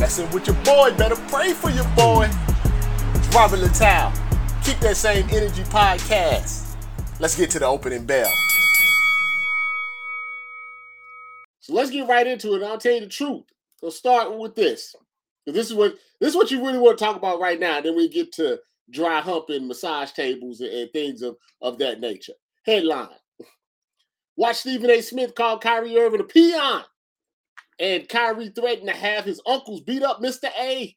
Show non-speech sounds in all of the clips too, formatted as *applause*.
Messing with your boy, better pray for your boy. It's Robert Littal. Keep that same energy podcast. Let's get to the opening bell. So let's get right into it. I'll tell you the truth. So start with this. This is what this is what you really want to talk about right now. Then we get to dry humping massage tables and, and things of, of that nature. Headline. Watch Stephen A. Smith call Kyrie Irving a peon and Kyrie threatened to have his uncles beat up Mr. A.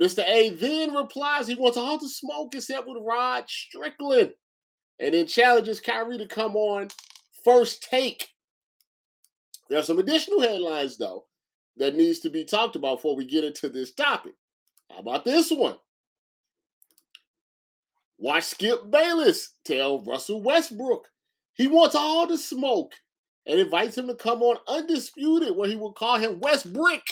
Mr. A then replies he wants all the smoke except with Rod Strickland and then challenges Kyrie to come on first take. There are some additional headlines, though, that needs to be talked about before we get into this topic. How about this one? Watch Skip Bayless tell Russell Westbrook he wants all the smoke and invites him to come on Undisputed, where he will call him West Brick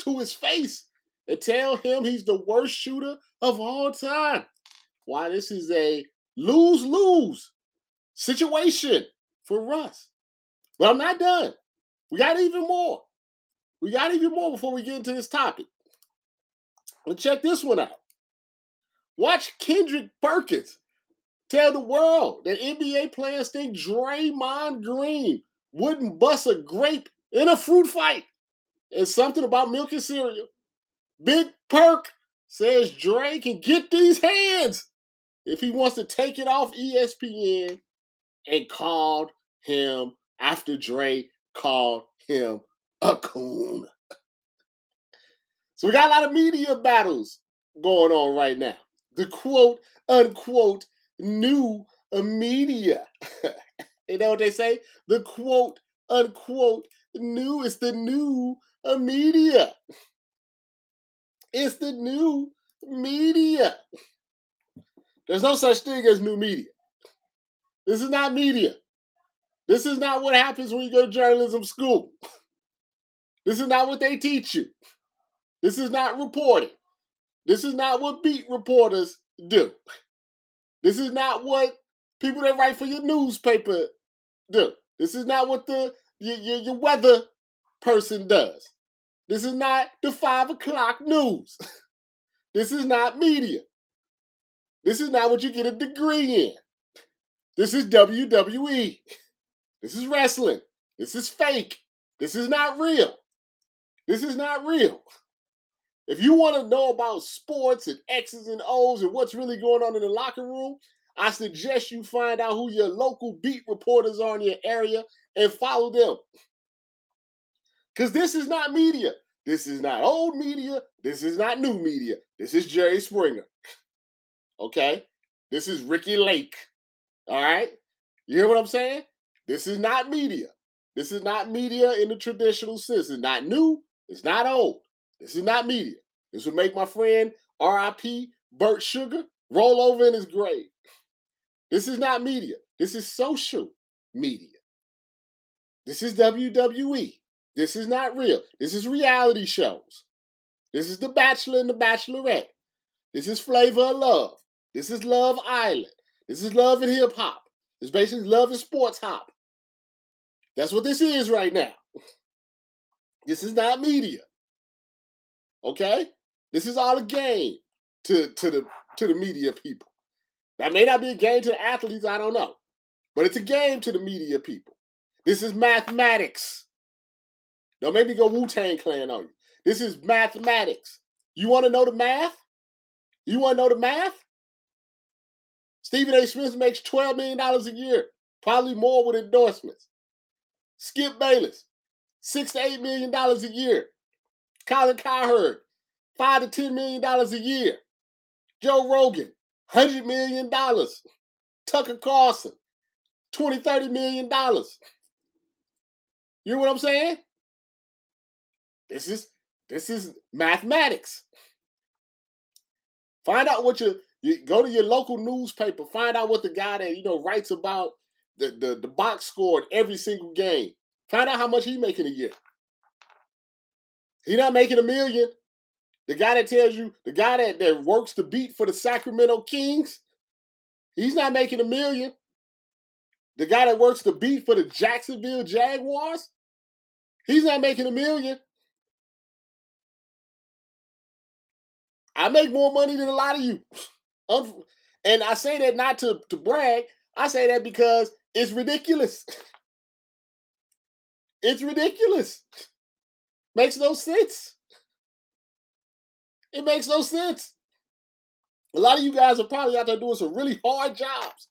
to his face and tell him he's the worst shooter of all time. Why this is a lose lose situation for Russ. But I'm not done. We got even more. We got even more before we get into this topic. Let's check this one out. Watch Kendrick Perkins tell the world that NBA players think Draymond Green wouldn't bust a grape in a fruit fight. It's something about milk and cereal. Big Perk says Dre can get these hands if he wants to take it off ESPN and called him after Dre called him a coon. So we got a lot of media battles going on right now. The quote unquote new media. *laughs* you know what they say? The quote unquote new is the new media. It's the new media. There's no such thing as new media. This is not media. This is not what happens when you go to journalism school. This is not what they teach you. This is not reporting. This is not what beat reporters do. This is not what people that write for your newspaper do. This is not what the your, your, your weather person does. This is not the five o'clock news. *laughs* this is not media. This is not what you get a degree in. This is WWE. This is wrestling. This is fake. This is not real. This is not real. If you want to know about sports and X's and O's and what's really going on in the locker room, I suggest you find out who your local beat reporters are in your area and follow them. Because this is not media. This is not old media. This is not new media. This is Jerry Springer. Okay? This is Ricki Lake. All right? You hear what I'm saying? This is not media. This is not media in the traditional sense. It's not new. It's not old. This is not media. This would make my friend RIP Bert Sugar roll over in his grave. This is not media. This is social media. This is WWE. This is not real. This is reality shows. This is The Bachelor and The Bachelorette. This is Flavor of Love. This is Love Island. This is Love and Hip Hop. It's basically Love and Sports Hop. That's what this is right now. This is not media. Okay? This is all a game to, to the to the media people. That may not be a game to the athletes, I don't know. But it's a game to the media people. This is mathematics. Don't make me go Wu Tang Clan on you. This is mathematics. You want to know the math? You want to know the math? Stephen A. Smith makes $12 million a year, probably more with endorsements. Skip Bayless, six to eight million dollars a year. Colin Cowherd, five to ten million dollars a year. Joe Rogan, hundred million dollars. Tucker Carlson, 20, 30 million dollars. You know what I'm saying? This is This is mathematics. Find out what you, you go to your local newspaper. Find out what the guy that you know writes about the, the, the box score every single game. Find out how much he making a year. He not making a million. The guy that tells you, the guy that, that works the beat for the Sacramento Kings, he's not making a million. The guy that works the beat for the Jacksonville Jaguars, he's not making a million. I make more money than a lot of you. And I say that not to, to brag. I say that because it's ridiculous. *laughs* It's ridiculous. Makes no sense. It makes no sense. A lot of you guys are probably out there doing some really hard jobs.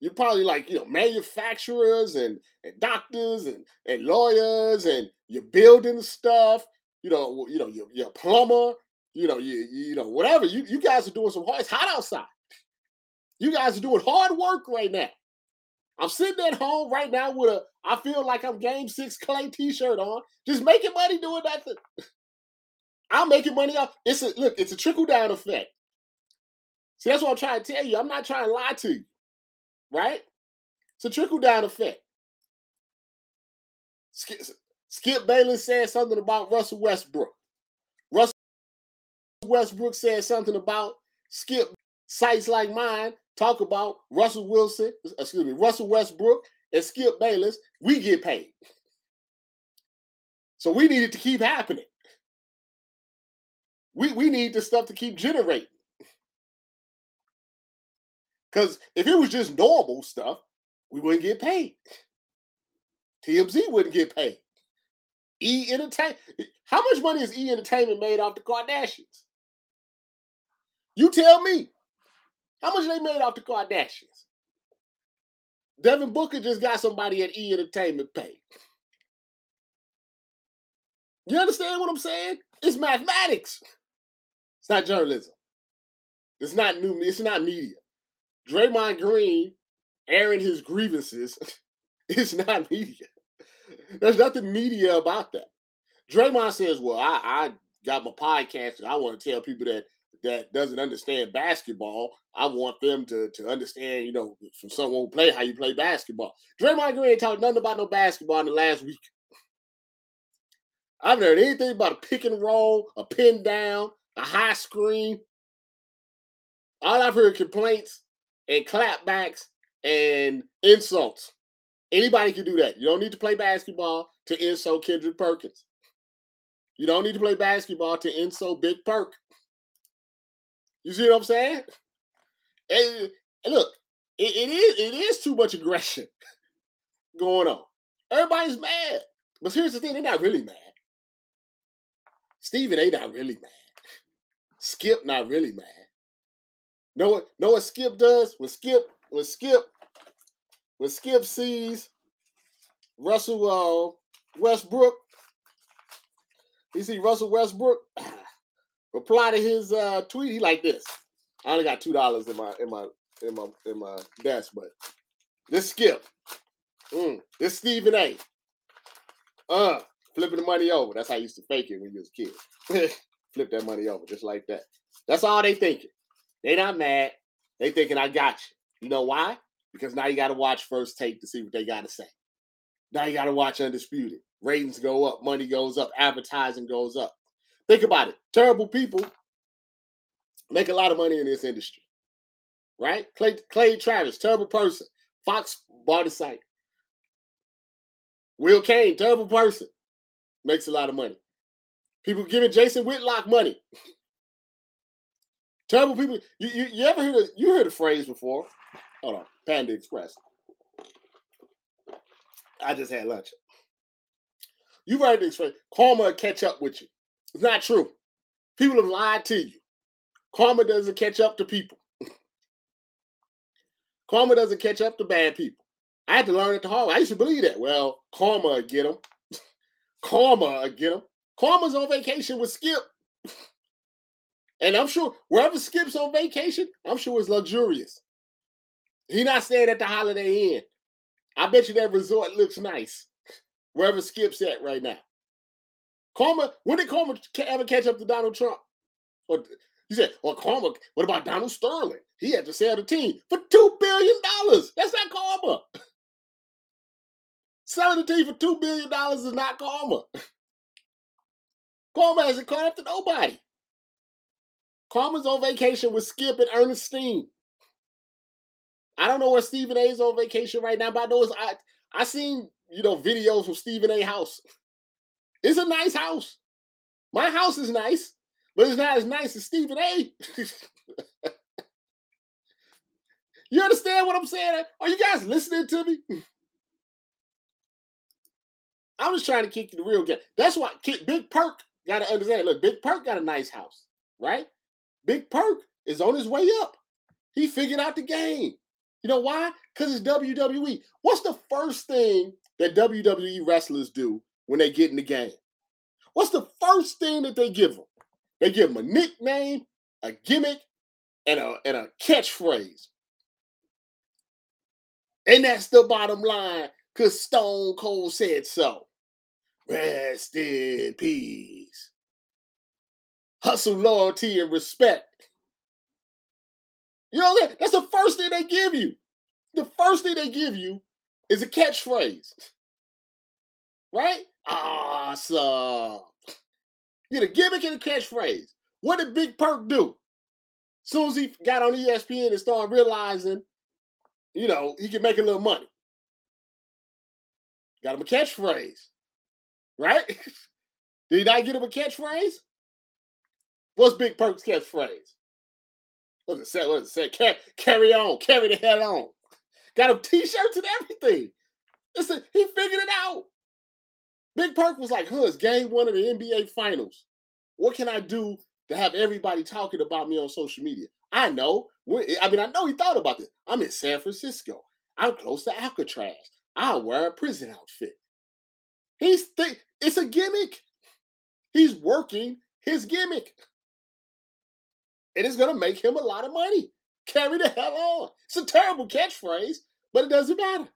You're probably like, you know, manufacturers and, and doctors and, and lawyers and you're building stuff, you know, you know, you're, you're a plumber, you know, you, you know, whatever. You, you guys are doing some hard, it's hot outside. You guys are doing hard work right now. I'm sitting at home right now with a I feel like I'm game six Klay t-shirt on, just making money doing nothing. *laughs* I'm making money off. It's a look, it's a trickle down effect. See, that's what I'm trying to tell you. I'm not trying to lie to you, right? It's a trickle down effect. Skip, Skip Bayless said something about Russell Westbrook. Russell Westbrook said something about Skip. Sites like mine talk about Russell Wilson, uh, excuse me, Russell Westbrook and Skip Bayless. We get paid. So we need it to keep happening. We, we need the stuff to keep generating. Because if it was just normal stuff, we wouldn't get paid. TMZ wouldn't get paid. E Entertainment. How much money is E Entertainment made off the Kardashians? You tell me. How much they made off the Kardashians? Devin Booker just got somebody at E Entertainment paid. You understand what I'm saying? It's mathematics. It's not journalism. It's not new. It's not media. Draymond Green airing his grievances. *laughs* It's not media. There's nothing media about that. Draymond says, "Well, I, I got my podcast, and I want to tell people that that doesn't understand basketball. I want them to to understand, you know, from someone who play how you play basketball." Draymond Green ain't talked nothing about no basketball in the last week. I haven't heard anything about a pick and roll, a pin down, a high screen. All I've heard complaints and clapbacks and insults. Anybody can do that. You don't need to play basketball to insult Kendrick Perkins. You don't need to play basketball to insult Big Perk. You see what I'm saying? And, and look, it, it is it is too much aggression *laughs* going on. Everybody's mad. But here's the thing, they're not really mad. Stephen, they not really mad. Skip not really mad. Know what? Know what Skip does? When Skip, when Skip, when Skip sees Russell uh, Westbrook, he see Russell Westbrook *clears throat* reply to his uh, tweet. He like this. I only got two dollars in my in my in my in my desk, but this Skip, mm, this Stephen A. Uh, flipping the money over. That's how you used to fake it when you was a kid. *laughs* Flip that money over just like that. That's all they thinking. They not mad. They thinking I got you. You know why? Because now you got to watch first take to see what they got to say. Now you got to watch undisputed. Ratings go up, money goes up, advertising goes up. Think about it. Terrible people make a lot of money in this industry, right? Clay, Clay Travis, terrible person. Fox bought a site. Will Cain, terrible person, makes a lot of money. People giving Jason Whitlock money. Terrible people. You, you, you ever heard you heard the phrase before? Hold on, Panda Express. I just had lunch. You've heard this phrase, karma catch up with you. It's not true. People have lied to you. Karma doesn't catch up to people. *laughs* karma doesn't catch up to bad people. I had to learn it the hard way. I used to believe that. Well, karma get them. *laughs* karma get them. Karma's on vacation with Skip. and I'm sure wherever Skip's on vacation, I'm sure it's luxurious. He not staying at the Holiday Inn. I bet you that resort looks nice. Wherever Skip's at right now. Karma, when did Karma ever catch up to Donald Trump? Or you said, well, Karma, what about Donald Sterling? He had to sell the team for $2 billion. That's not Karma. *laughs* Selling the team for $2 billion is not Karma. *laughs* Karma hasn't caught up to nobody. Karma's on vacation with Skip and Ernestine. I don't know where Stephen A is on vacation right now, but I know it's I I seen you know videos from Stephen A house. It's a nice house. My house is nice, but it's not as nice as Stephen A. *laughs* you understand what I'm saying? Are you guys listening to me? *laughs* I'm just trying to kick the real game. That's why Big Perk got to understand. Look, Big Perk got a nice house, right? Big Perk is on his way up. He figured out the game. You know why? Because it's WWE. What's the first thing that WWE wrestlers do when they get in the game? What's the first thing that they give them? They give them a nickname, a gimmick, and a, and a catchphrase. And that's the bottom line because Stone Cold said so. Rest in peace. Hustle, loyalty, and respect. You know, that's the first thing they give you. The first thing they give you is a catchphrase. Right? Awesome. Get a gimmick and a catchphrase. What did Big Perk do? Soon as he got on ESPN and started realizing, you know, he could make a little money. Got him a catchphrase. Right? *laughs* did not get him a catchphrase? What's Big Perk's catchphrase? What's it say? What's it say? carry on, carry the hell on. Got him t-shirts and everything. Listen, he figured it out. Big Perk was like, huh, it's game one of the NBA finals. What can I do to have everybody talking about me on social media? I know. I mean, I know he thought about this. I'm in San Francisco. I'm close to Alcatraz. I'll wear a prison outfit. He's th- it's a gimmick. He's working his gimmick. And It is going to make him a lot of money. Carry the hell on. It's a terrible catchphrase, but it doesn't matter.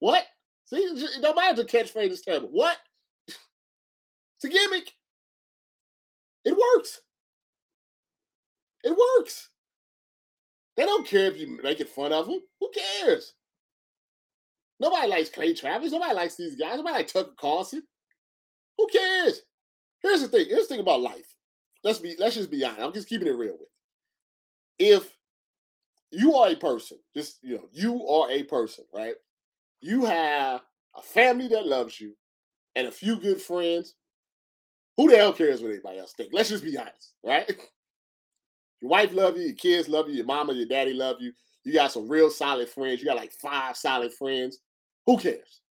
What? See, it don't matter the catchphrase is terrible. What? It's a gimmick. It works. It works. They don't care if you're making fun of them. Who cares? Nobody likes Clay Travis. Nobody likes these guys. Nobody likes Tucker Carlson. Who cares? Here's the thing. Here's the thing about life. Let's be. Let's just be honest. I'm just keeping it real with. You. If you are a person, just you know, you are a person, right? You have a family that loves you and a few good friends. Who the hell cares what anybody else think? Let's just be honest, right? *laughs* Your wife love you, your kids love you, your mama, your daddy love you. You got some real solid friends. You got like five solid friends. Who cares?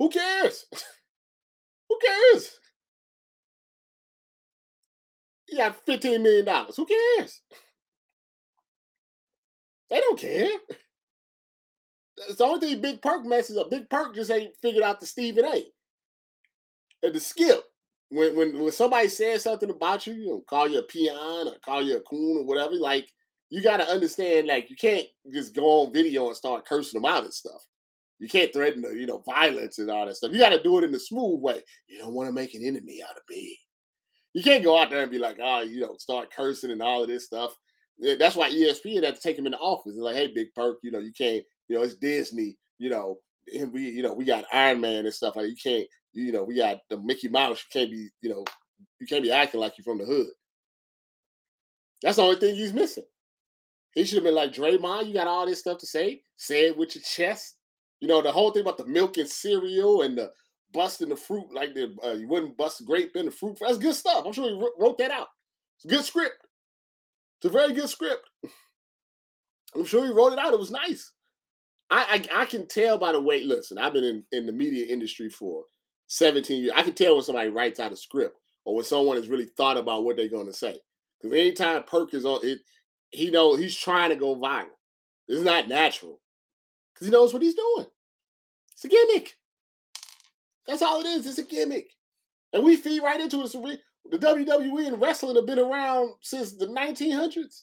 Who cares? *laughs* Who cares? You got $15 million. Who cares? They don't care. It's the only thing Big Perk messes up. Big Perk just ain't figured out the Stephen A. And the skip. When when when somebody says something about you, you know, call you a peon or call you a coon or whatever, like you gotta understand, like you can't just go on video and start cursing them out and stuff. You can't threaten you know, violence and all that stuff. You gotta do it in the smooth way. You don't want to make an enemy out of me. You can't go out there and be like, oh, you know, start cursing and all of this stuff. That's why ESPN had to take him in the office. It's like, hey, Big Perk, you know, you can't, you know, it's Disney, you know, and we, you know, we got Iron Man and stuff like you can't, you know, we got the Mickey Mouse. You can't be, you know, you can't be acting like you're from the hood. That's the only thing he's missing. He should have been like Draymond. You got all this stuff to say. Say it with your chest. You know the whole thing about the milk and cereal and the busting the fruit like the uh, you wouldn't bust grape in the fruit. That's good stuff. I'm sure he wrote that out. It's a good script. It's a very good script. *laughs* I'm sure he wrote it out. It was nice. I, I, I can tell by the way. Listen, I've been in, in the media industry for 17 years. I can tell when somebody writes out a script or when someone has really thought about what they're going to say. Because anytime Perk is on it, he knows he's trying to go viral. It's not natural because he knows what he's doing. It's a gimmick. That's all it is. It's a gimmick, and we feed right into it. The WWE and wrestling have been around since the 1900s.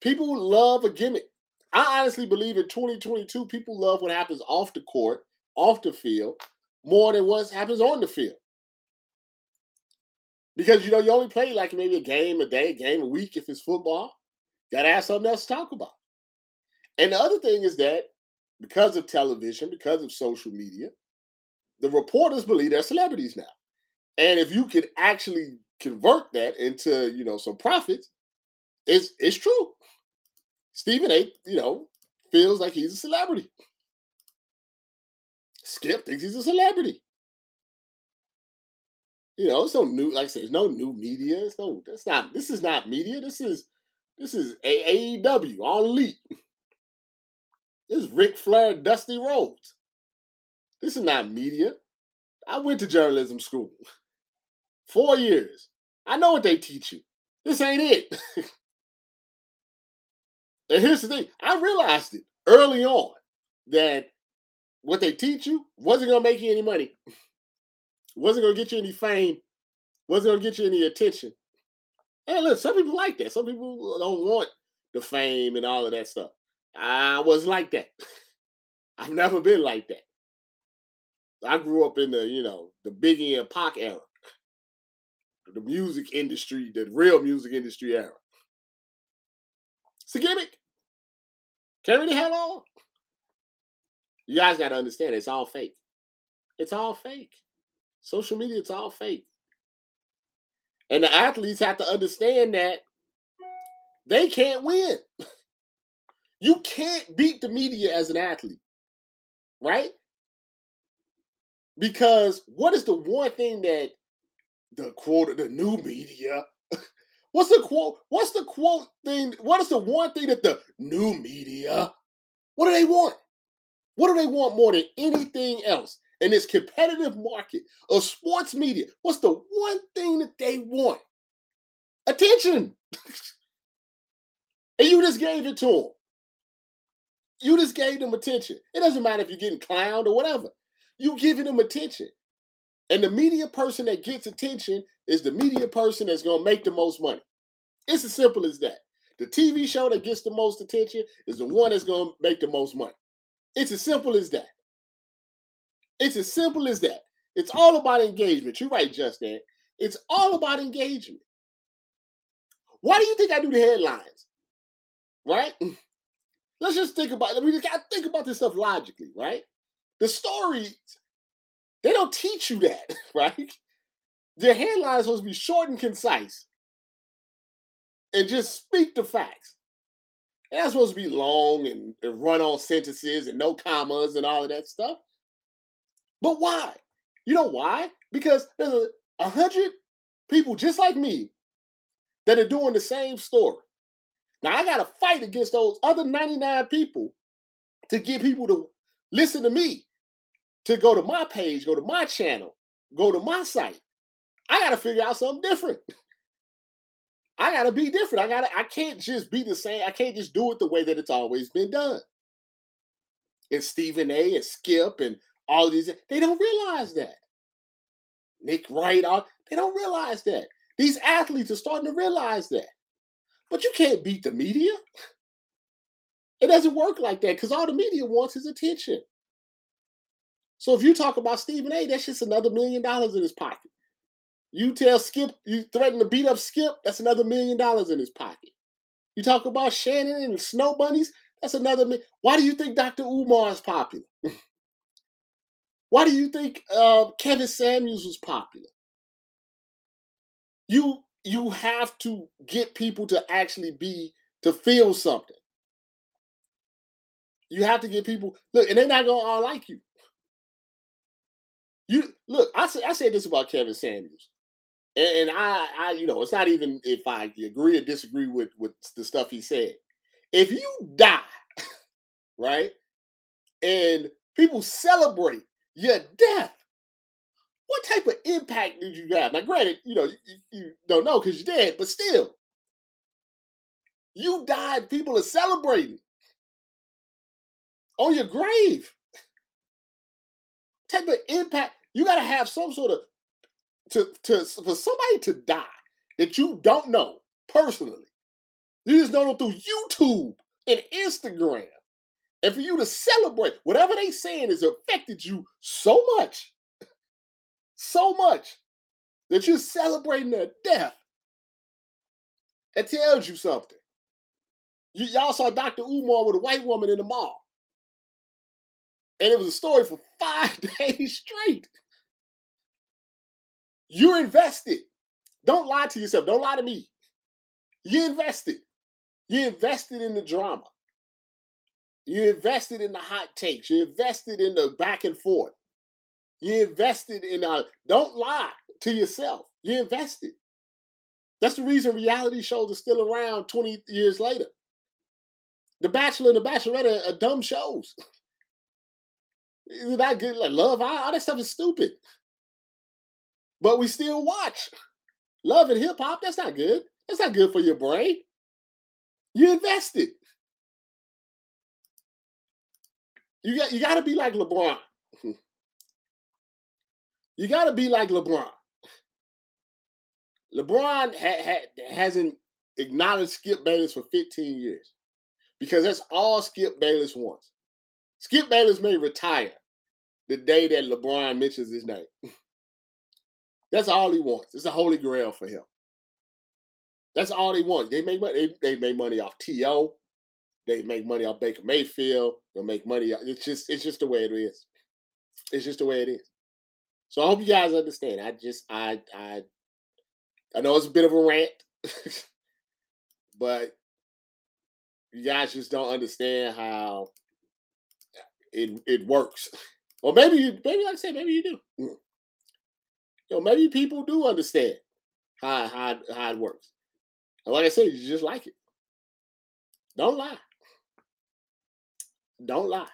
People love a gimmick. I honestly believe in 2022, people love what happens off the court, off the field, more than what happens on the field. Because you know, you only play like maybe a game a day, a game a week if it's football. Gotta have something else to talk about. And the other thing is that because of television, because of social media, the reporters believe they're celebrities now. And if you can actually convert that into, you know, some profits, it's it's true. Stephen A, you know, feels like he's a celebrity. Skip thinks he's a celebrity. You know, it's no new, like I said, it's no new media. It's no, that's not, this is not media. This is this is AAW on elite. This is Ric Flair, Dusty Rhodes. This is not media. I went to journalism school. *laughs* Four years. I know what they teach you. This ain't it. *laughs* and here's the thing I realized it early on that what they teach you wasn't going to make you any money, *laughs* wasn't going to get you any fame, wasn't going to get you any attention. And look, some people like that. Some people don't want the fame and all of that stuff. I was like that. *laughs* I've never been like that. I grew up in the, you know, the Biggie and Pac era, the music industry, the real music industry era. It's a gimmick. Carry the hell on. You guys got to understand it's all fake. It's all fake. Social media, it's all fake. And the athletes have to understand that they can't win. *laughs* You can't beat the media as an athlete, right? Because what is the one thing that the quote, of the new media, *laughs* what's the quote? What's the quote thing? What is the one thing that the new media, what do they want? What do they want more than anything else in this competitive market of sports media? What's the one thing that they want? Attention. *laughs* and you just gave it to them. You just gave them attention. It doesn't matter if you're getting clowned or whatever. You giving them attention. And the media person that gets attention is the media person that's going to make the most money. It's as simple as that. The TV show that gets the most attention is the one that's going to make the most money. It's as simple as that. It's as simple as that. It's all about engagement. You're right, Justin. It's all about engagement. Why do you think I do the headlines? Right? *laughs* Let's just think about. I mean, just got to think about this stuff logically, right? The stories they don't teach you that, *laughs* right? The headlines supposed to be short and concise, and just speak the facts. And that's supposed to be long and, and run on sentences and no commas and all of that stuff. But why? You know why? Because there's a hundred people just like me that are doing the same story. Now I got to fight against those other 99 people to get people to listen to me, to go to my page, go to my channel, go to my site. I got to figure out something different. *laughs* I got to be different. I got to I can't just be the same. I can't just do it the way that it's always been done. And Stephen A and Skip and all these they don't realize that. Nick Wright, they don't realize that. These athletes are starting to realize that. But you can't beat the media. It doesn't work like that because all the media wants is attention. So if you talk about Stephen A, that's just another million dollars in his pocket. You tell Skip, you threaten to beat up Skip, that's another million dollars in his pocket. You talk about Shannon and Snow Bunnies, that's another. Why do you think Dr. Umar is popular? *laughs* Why do you think uh, Kevin Samuels was popular? You you have to get people to actually be to feel something. You have to get people look, and they're not gonna all like you. You look, I said I said this about Kevin Samuels, and, and I, I, you know, it's not even if I agree or disagree with with the stuff he said. If you die, *laughs* right, and people celebrate your death, what type of impact did you have? Now, granted, you know, you, you don't know because you're dead, but still, you died. People are celebrating on your grave. Type of impact you got to have some sort of to to for somebody to die that you don't know personally. You just know them through YouTube and Instagram, and for you to celebrate whatever they saying has affected you so much so much that you're celebrating their death. It tells you something. You, y'all saw Dr. Umar with a white woman in the mall. And it was a story for *laughs* five *laughs* days straight. You're invested. Don't lie to yourself. Don't lie to me. You invested. You invested in the drama. You invested in the hot takes. You invested in the back and forth. You invested in uh don't lie to yourself. You invested. That's the reason reality shows are still around 20 years later. The Bachelor and the Bachelorette are, are dumb shows. Is that good? Like love, all that stuff is stupid. But we still watch. Love and hip hop, that's not good. That's not good for your brain. You invested. You got you got to be like LeBron. You got to be like LeBron. LeBron ha- ha- hasn't acknowledged Skip Bayless for 15 years because that's all Skip Bayless wants. Skip Bayless may retire the day that LeBron mentions his name. *laughs* that's all he wants. It's a holy grail for him. That's all they want. They make money. They, they make money off To. They make money off Baker Mayfield. They'll make money. It's just it's just the way it is. It's just the way it is. So I hope you guys understand. I just I I I know it's a bit of a rant, *laughs* but you guys just don't understand how it it works. Or maybe you maybe like I said, maybe you do. Mm. You know, maybe people do understand how how how it works. And like I said, you just like it. Don't lie. Don't lie.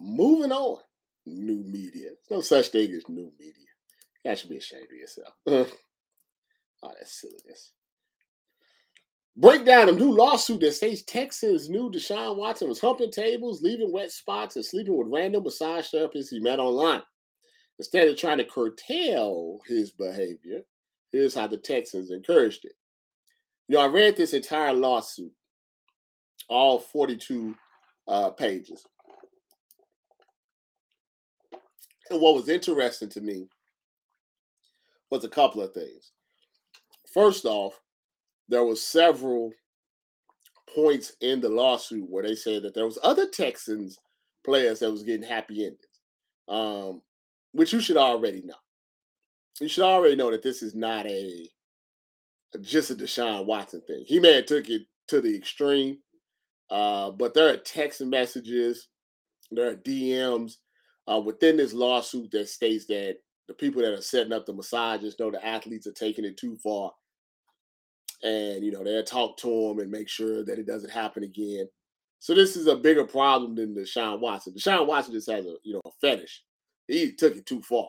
Moving on. New media. There's no such thing as new media. You should be ashamed of yourself. *laughs* oh, that's silliness. Break down a new lawsuit that states Texans knew Deshaun Watson was humping tables, leaving wet spots, and sleeping with random massage therapists he met online. Instead of trying to curtail his behavior, here's how the Texans encouraged it. You know, I read this entire lawsuit, all 42 uh, pages. And what was interesting to me was a couple of things. First off, there was several points in the lawsuit where they said that there was other Texans players that was getting happy endings, um, which you should already know. You should already know that this is not a just a Deshaun Watson thing. He may have took it to the extreme, uh, but there are text messages, there are DMs uh, within this lawsuit that states that the people that are setting up the massages know the athletes are taking it too far, and you know they'll talk to them and make sure that it doesn't happen again. So this is a bigger problem than Deshaun Watson. Deshaun Watson just has a you know a fetish. He took it too far.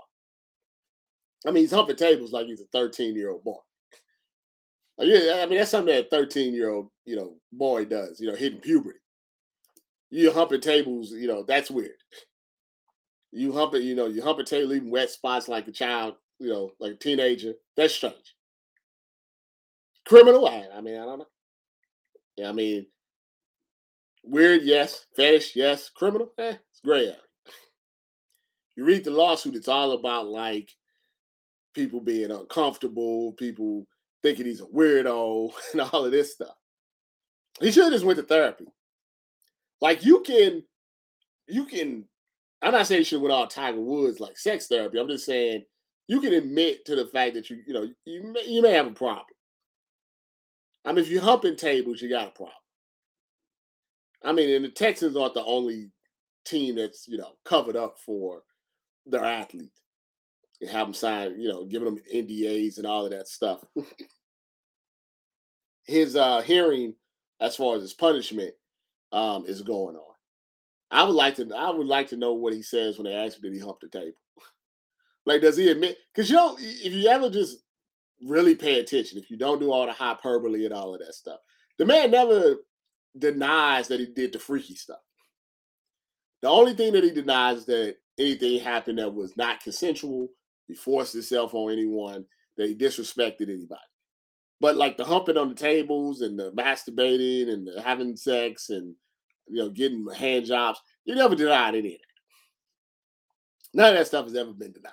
I mean, he's humping tables like he's a 13 year old boy. Yeah, I mean that's something that a 13 year old you know boy does. You know, hitting puberty. You're humping tables. You know that's weird. You humping, you know, you humping table, leaving wet spots like a child. You know, like a teenager. That's strange. Criminal. I, I mean, I don't know. Yeah, I mean, weird. Yes. Fetish. Yes. Criminal. Eh, it's gray area. You read the lawsuit. It's all about like people being uncomfortable, people thinking he's a weirdo *laughs* and all of this stuff. He should have just went to therapy. Like you can, you can. I'm not saying you should all Tiger Woods like sex therapy. I'm just saying you can admit to the fact that you, you know, you may, you may have a problem. I mean, if you're humping tables, you got a problem. I mean, and the Texans aren't the only team that's you know covered up for their athlete and have them sign, you know, giving them NDAs and all of that stuff. *laughs* his uh hearing as far as his punishment um is going on. I would like to I would like to know what he says when they ask him did he hump the table. *laughs* like does he admit because you know if you ever just really pay attention, if you don't do all the hyperbole and all of that stuff, the man never denies that he did the freaky stuff. The only thing that he denies is that anything happened that was not consensual, he forced himself on anyone, that he disrespected anybody. But like the humping on the tables and the masturbating and the having sex and you know getting hand jobs, you never denied any of that. None of that stuff has ever been denied.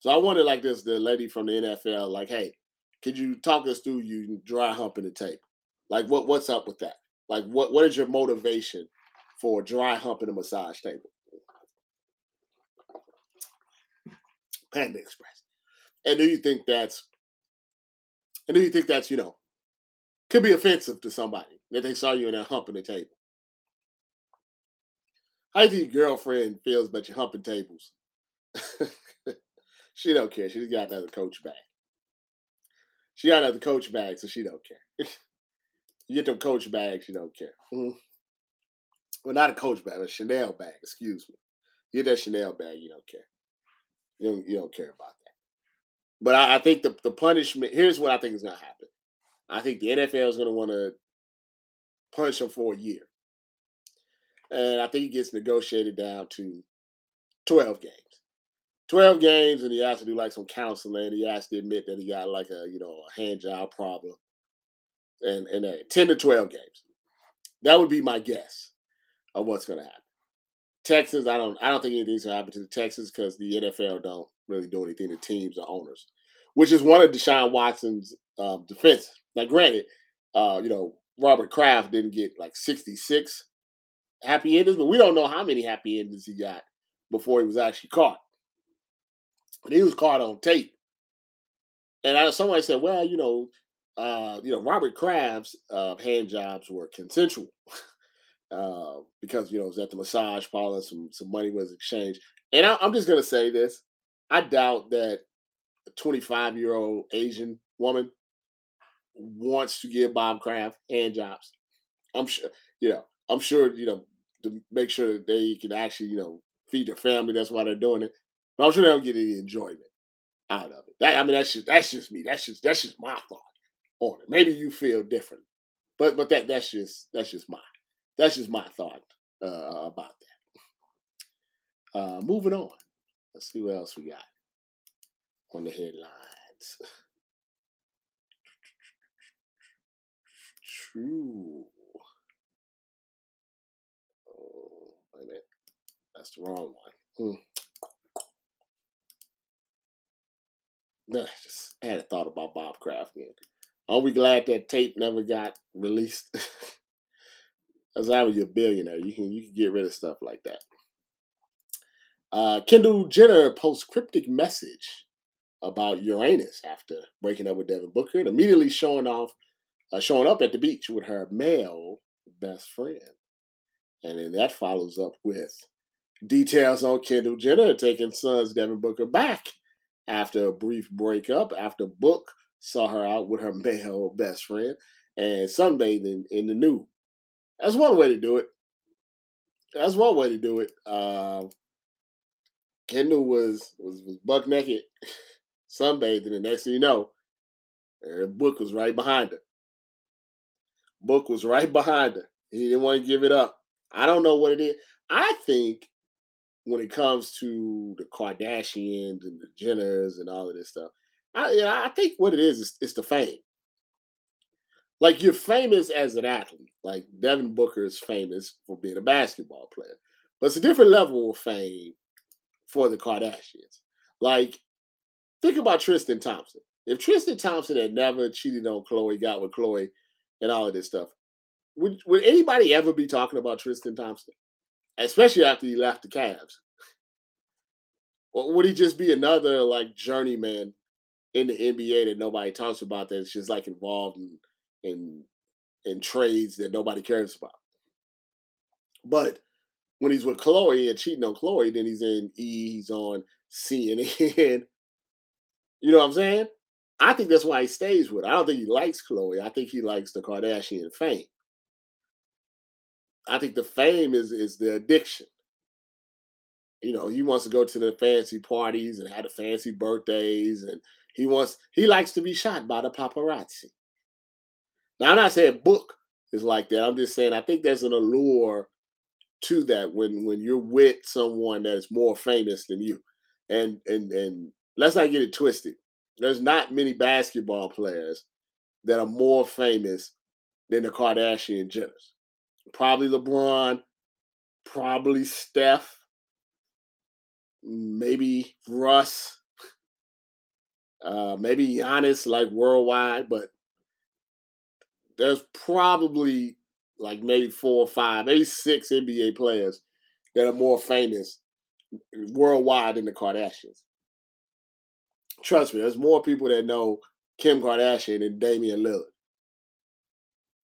So I wanted like this the lady from the NFL, like, hey, could you talk us through you dry humping the tape? Like what what's up with that? Like what what is your motivation for dry humping a massage table? Panda Express. And do you think that's and do you think that's, you know, could be offensive to somebody that they saw you in there humping the table? How do your girlfriend feels about you humping tables? *laughs* she don't care. She just got another coach bag. She got another coach bag, so she don't care. *laughs* you get them coach bags, you don't care. Mm-hmm. Well, not a coach bag, a Chanel bag. Excuse me. You get that Chanel bag, you don't care. You don't, you don't care about that. But I, I think the, the punishment here's what I think is going to happen. I think the NFL is going to want to punish him for a year. And I think he gets negotiated down to 12 games. 12 games, and he has to do like some counseling. He has to admit that he got like a, you know, a hand job problem. And, and uh, 10 to 12 games. That would be my guess of what's going to happen. Texans, I don't, I don't think anything's to happen to the Texans because the NFL don't really do anything to teams or owners, which is one of Deshaun Watson's um, defense. Now, granted, uh, you know, Robert Kraft didn't get like 66 happy endings, but we don't know how many happy endings he got before he was actually caught. And he was caught on tape. And I, somebody said, well, you know, uh, you know, Robert Kraft's uh, hand jobs were consensual *laughs* uh, because you know it was at the massage parlor, some some money was exchanged. And I, I'm just gonna say this: I doubt that a 25 year old Asian woman wants to give Bob Kraft hand jobs. I'm sure, you know, I'm sure, you know, to make sure that they can actually, you know, feed their family. That's why they're doing it. But I'm sure they don't get any enjoyment out of it. That, I mean, that's just that's just me. That's just that's just my thought on it. Maybe you feel different, but but that that's just that's just my that's just my thought uh, about that. Uh, moving on. Let's see what else we got on the headlines. *laughs* True. Oh, wait a minute. That's the wrong one. No, just *laughs* I had a thought about Bob Kraft again. Are we glad that tape never got released? As I was a billionaire, you can you can get rid of stuff like that. Uh, Kendall Jenner posts cryptic message about Uranus after breaking up with Devin Booker and immediately showing off, uh, showing up at the beach with her male best friend. And then that follows up with details on Kendall Jenner taking sons Devin Booker back after a brief breakup, after Book saw her out with her *laughs* male best friend and sunbathing in the nude. That's one way to do it. That's one way to do it. Uh, Kendall was was, was buck naked, *laughs* sunbathing, and next thing you know, her book was right behind her. Book was right behind her. He didn't want to give it up. I don't know what it is. I think when it comes to the Kardashians and the Jenners and all of this stuff, I, you know, I think what it is is it's the fame. Like you're famous as an athlete. Like Devin Booker is famous for being a basketball player, but it's a different level of fame for the Kardashians. Like, think about Tristan Thompson. If Tristan Thompson had never cheated on Khloe, got with Khloe, and all of this stuff, would would anybody ever be talking about Tristan Thompson? Especially after he left the Cavs. Or would he just be another like journeyman in the NBA that nobody talks about that's just like involved in in in trades that nobody cares about. But when he's with Khloe and cheating on Khloe, then he's in E, he's on CNN. *laughs* you know what I'm saying? I think that's why he stays with her. I don't think he likes Khloe. I think he likes the Kardashian fame. I think the fame is is the addiction. You know, he wants to go to the fancy parties and have the fancy birthdays, and he wants he likes to be shot by the paparazzi. Now, I'm not saying book is like that. I'm just saying I think there's an allure to that when when you're with someone that's more famous than you. And and and let's not get it twisted. There's not many basketball players that are more famous than the Kardashian Jenners. Probably LeBron, probably Steph, maybe Russ, Uh, maybe Giannis like worldwide, but there's probably like maybe four or five, maybe six NBA players that are more famous worldwide than the Kardashians. Trust me, there's more people that know Kim Kardashian than Damian Lillard.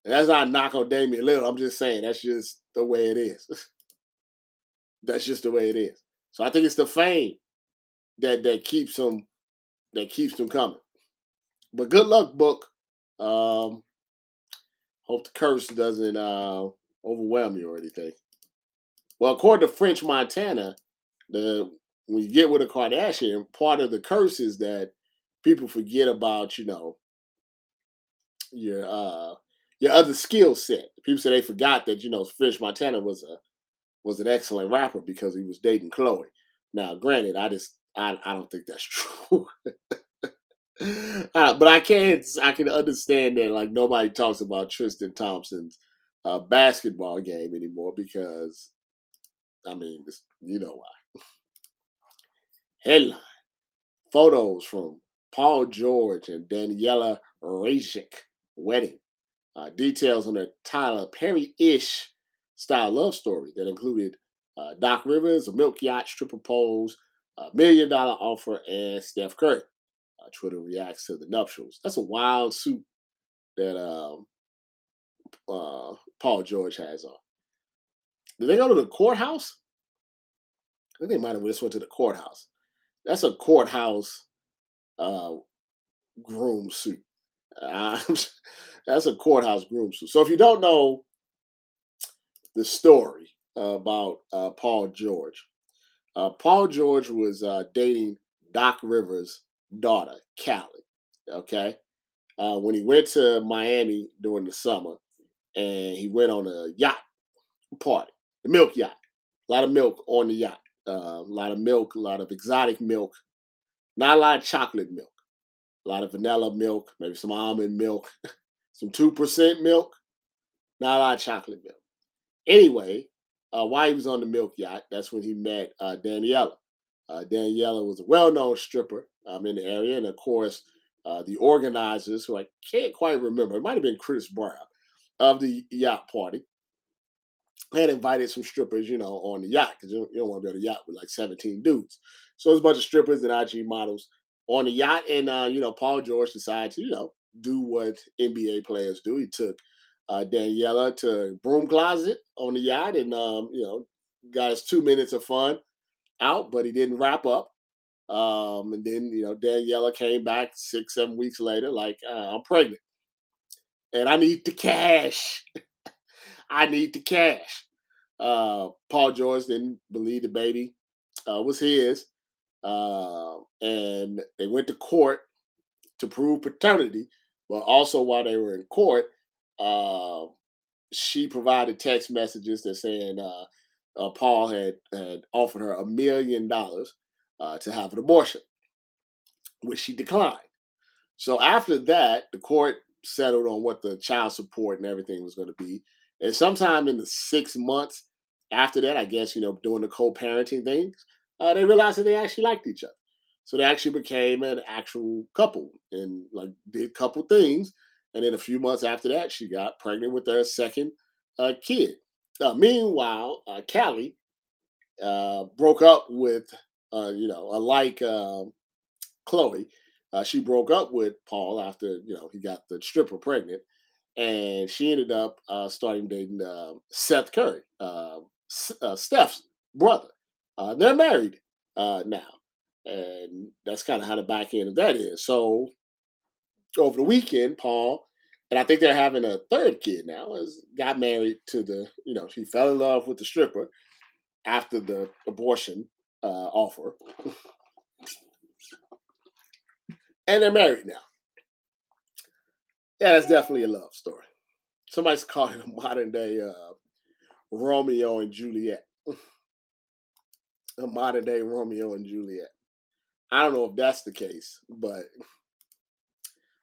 And that's not a knock on Damian Lillard. I'm just saying that's just the way it is. *laughs* that's just the way it is. So I think it's the fame that that keeps them that keeps them coming. But good luck, book. Um, hope the curse doesn't uh, overwhelm you or anything. Well, according to French Montana, the when you get with a Kardashian, part of the curse is that people forget about, you know, your uh your other skill set. People say they forgot that, you know, French Montana was a was an excellent rapper because he was dating Khloe. Now, granted, I just I, I don't think that's *laughs* true. uh, but I can I can understand that like nobody talks about Tristan Thompson's uh, basketball game anymore because I mean you know why. Headline: Photos from Paul George and Daniela Rajic wedding. Uh, details on a Tyler Perry-ish style love story that included uh, Doc Rivers, a milk yacht, stripper poles, a million dollar offer, and Steph Curry. Uh, Twitter reacts to the nuptials. That's a wild suit that um, uh, Paul George has on. Did they go to the courthouse? I think they might have just went to the courthouse. That's a courthouse uh, groom suit. *laughs* That's a courthouse groom suit. So if you don't know the story about uh, Paul George, uh, Paul George was uh, dating Doc Rivers' daughter, Callie. Okay. Uh, when he went to Miami during the summer and he went on a yacht party, the milk yacht, a lot of milk on the yacht, uh, a lot of milk, a lot of exotic milk, not a lot of chocolate milk, a lot of vanilla milk, maybe some almond milk, *laughs* some 2% milk, not a lot of chocolate milk. Anyway, uh, while he was on the milk yacht, that's when he met uh, Daniela. Uh, Daniela was a well-known stripper um, in the area, and of course, uh, the organizers, who I can't quite remember, it might have been Chris Brown of the yacht party, had invited some strippers, you know, on the yacht because you, don't want to be on the yacht with like 17 dudes. So there's a bunch of strippers and IG models on the yacht, and uh, you know, Paul George decided to, you know, do what NBA players do. He took uh, Daniela to broom closet on the yacht, and um, you know, got his two minutes of fun out, but he didn't wrap up. Um, and then you know, Daniela came back six, seven weeks later, like uh, I'm pregnant, and I need the cash. *laughs* I need the cash. Uh, Paul George didn't believe the baby uh, was his, uh, and they went to court to prove paternity. But also, while they were in court, uh, she provided text messages that saying uh, uh, Paul had, had offered her a million dollars uh, to have an abortion, which she declined. So after that, the court settled on what the child support and everything was going to be. And sometime in the six months after that, I guess, you know, doing the co-parenting things, uh, they realized that they actually liked each other. So they actually became an actual couple and like did couple things and then a few months after that, she got pregnant with their second uh, kid. Uh, meanwhile, uh, Callie uh, broke up with, uh, you know, like um, Khloe. Uh, she broke up with Paul after, you know, he got the stripper pregnant. And she ended up starting dating um, Seth Curry, um, Steph's brother. they're married now. And that's kind of how the back end of that is. So over the weekend, Paul and I think they're having a third kid now. Is got married to the, you know, she fell in love with the stripper after the abortion uh, offer, *laughs* and they're married now. Yeah, that's definitely a love story. Somebody's calling it *laughs* a modern day uh, Romeo and Juliet. *laughs* a modern day Romeo and Juliet. I don't know if that's the case, but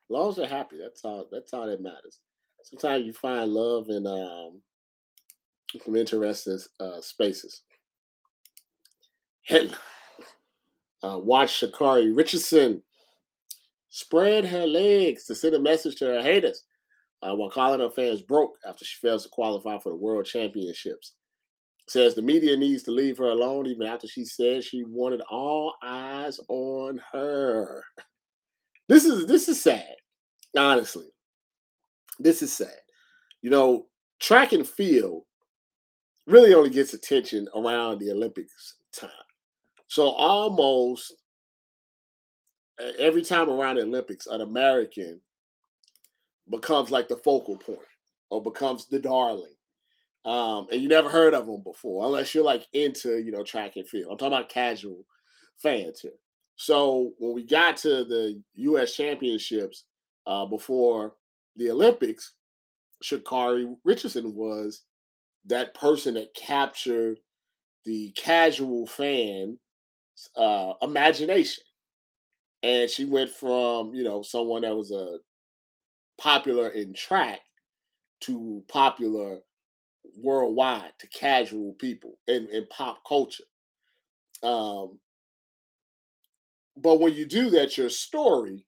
long as they're happy, that's all. That's all that matters. Sometimes you find love in um, some interesting uh, spaces. Headline: *laughs* uh, Watch Sha'Carri Richardson spread her legs to send a message to her haters uh, while calling her fans broke after she fails to qualify for the World Championships. Says the media needs to leave her alone even after she said she wanted all eyes on her. This is this is sad, honestly. This is sad. You know, track and field really only gets attention around the Olympics time. So almost every time around the Olympics, an American becomes like the focal point or becomes the darling. Um, and you never heard of them before, unless you're like into, you know, track and field. I'm talking about casual fans here. So when we got to the U.S. Championships uh, before the Olympics, Sha'Carri Richardson was that person that captured the casual fan uh, imagination. And she went from, you know, someone that was a popular in track to popular worldwide to casual people in, in pop culture. Um, but when you do that, your story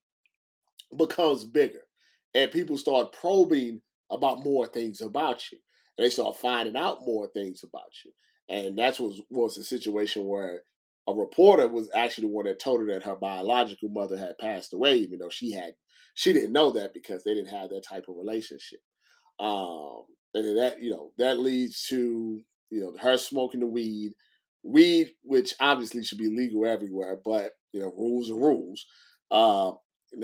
becomes bigger and people start probing about more things about you. And they start finding out more things about you. And that's was was a situation where a reporter was actually the one that told her that her biological mother had passed away, even though she had she didn't know that because they didn't have that type of relationship. Um, and that you know that leads to you know her smoking the weed, weed which obviously should be legal everywhere, but you know rules are rules. Uh,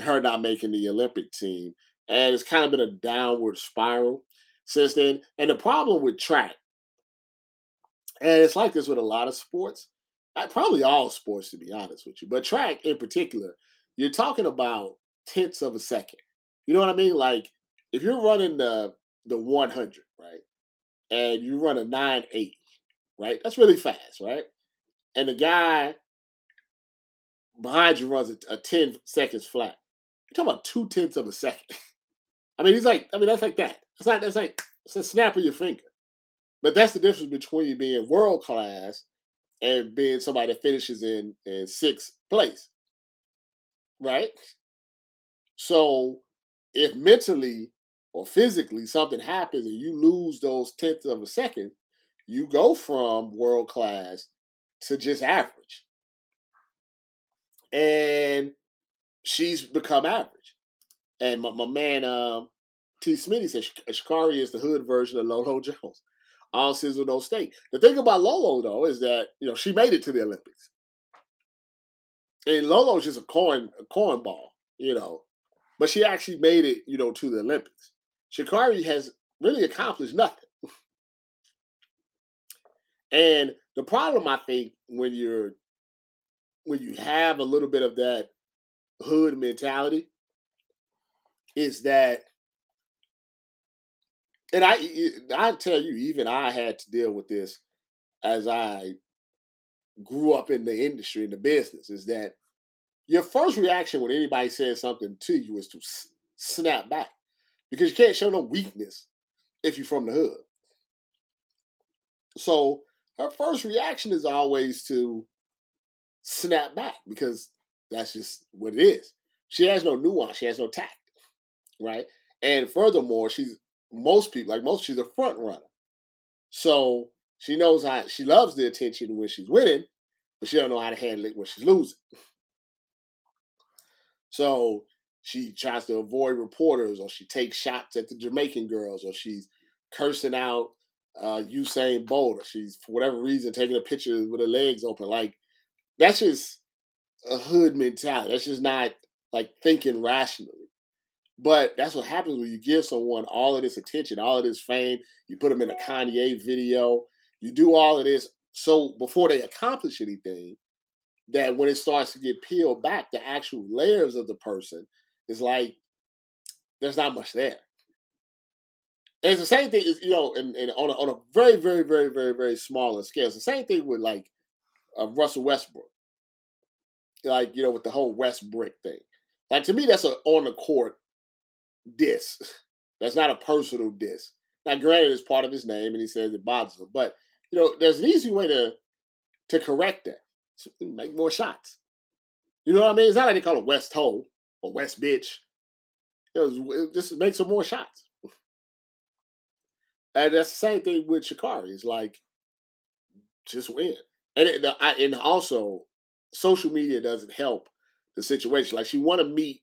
her not making the Olympic team, and it's kind of been a downward spiral since then. And the problem with track, and it's like this with a lot of sports, probably all sports to be honest with you, but track in particular, you're talking about tenths of a second. You know what I mean? Like if you're running the the 100, right, and you run a 9.8, right, that's really fast, right? And the guy behind you runs a, a 10 seconds flat. You're talking about two tenths of a second. *laughs* I mean, he's like, I mean, that's like that. It's like that's like it's a snap of your finger. But that's the difference between being world class and being somebody that finishes in in sixth place, right? So if mentally or physically something happens and you lose those tenths of a second, you go from world class to just average. And she's become average. And my, my man um, T. Smitty said Sha'Carri is the hood version of Lolo Jones. All sizzle, no steak. The thing about Lolo, though, is that you know she made it to the Olympics. And Lolo's just a corn a coin ball, you know but she actually made it, you know, to the Olympics. Sha'Carri has really accomplished nothing. and the problem, I think, when you're when you have a little bit of that hood mentality, is that, and I I tell you, even I had to deal with this as I grew up in the industry in the business. Is that your first reaction when anybody says something to you is to snap back because you can't show no weakness if you're from the hood. So her first reaction is always to snap back because that's just what it is. She has no nuance, she has no tact, right? And furthermore, she's most people, like most, she's a front runner. So she knows how she loves the attention when she's winning, but she don't know how to handle it when she's losing. So she tries to avoid reporters, or she takes shots at the Jamaican girls, or she's cursing out uh, Usain Bolt, or she's for whatever reason taking a picture with her legs open. Like that's just a hood mentality. That's just not like thinking rationally. But that's what happens when you give someone all of this attention, all of this fame. You put them in a Kanye video. You do all of this so before they accomplish anything, that when it starts to get peeled back, the actual layers of the person is like there's not much there. And it's the same thing, is you know, and, and on, a, on a very, very, very, very, very smaller scale. It's the same thing with like uh, Russell Westbrook, like you know, with the whole Westbrick thing. Like to me, that's an on the court diss. That's not a personal diss. Now, granted, it's part of his name, and he says it bothers him, but you know, there's an easy way to to correct that make more shots. You know what I mean? It's not like they call it West Hole. or West bitch. It, it just makes some more shots. And that's the same thing with Sha'Carri. It's like just win. And it, I, and also social media doesn't help the situation. Like she want to meet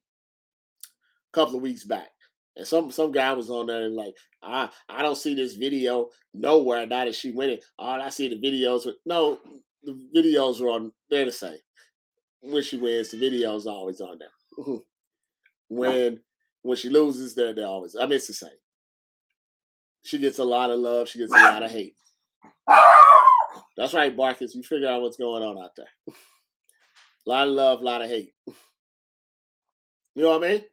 a couple of weeks back. And some some guy was on there and like, I I don't see this video nowhere now that she winning. All I see the videos with no, the videos are on they're the same. When she wins, the videos are always on there. *laughs* when when she loses, they're, they're always I mean it's the same. She gets a lot of love, she gets a lot of hate. That's right, Barkus. You figure out what's going on out there. a *laughs* lot of love, a lot of hate. *laughs* You know what I mean?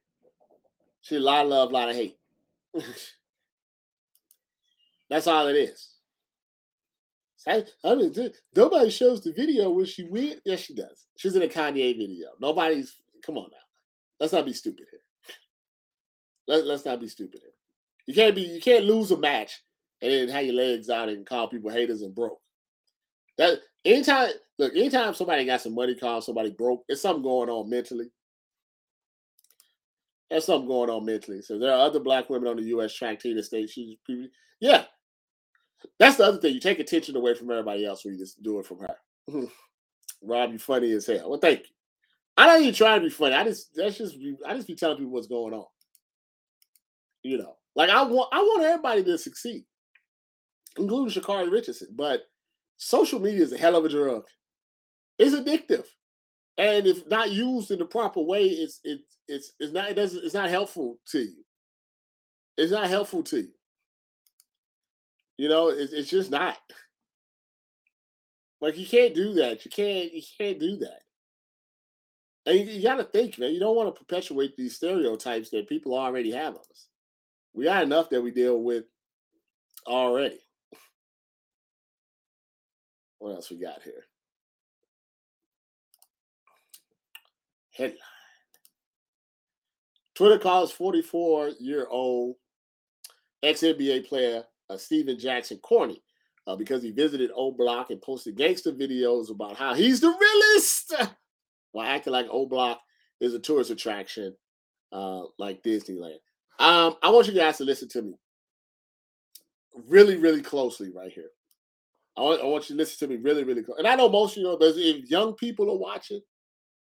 She a lot of love, a lot of hate. *laughs* That's all it is. I, I mean, nobody shows the video when she went. Yes, she does. She's in a Kanye video. Nobody's. Come on now. Let's not be stupid here. Let, let's not be stupid here. You can't be. You can't lose a match and then have your legs out and call people haters and broke. That anytime, look, anytime somebody got some money, call somebody broke, it's something going on mentally. There's something going on mentally. So there are other black women on the U.S. track team that state she's, yeah. That's the other thing. You take attention away from everybody else when you just do it from her. *laughs* Rob, you funny as hell. Well, thank you. I don't even try to be funny. I just that's just I just be telling people what's going on. You know, like I want I want everybody to succeed, including Sha'Carri Richardson. But social media is a hell of a drug. It's addictive, and if not used in the proper way, it's it's it's it's not it doesn't it's not helpful to you. It's not helpful to you. You know, it's it's just not. Like you can't do that. You can't you can't do that. And you, you got to think, man. You don't want to perpetuate these stereotypes that people already have of us. We got enough that we deal with already. What else we got here? Headline. Twitter calls 44 year old ex NBA player uh, Stephen Jackson corny uh, because he visited O Block and posted gangster videos about how he's the realest *laughs* while acting like O Block is a tourist attraction uh, like Disneyland. Um, I want you guys to listen to me really, really closely right here. I want, I want you to listen to me really, really close. And I know most of you know, but if young people are watching,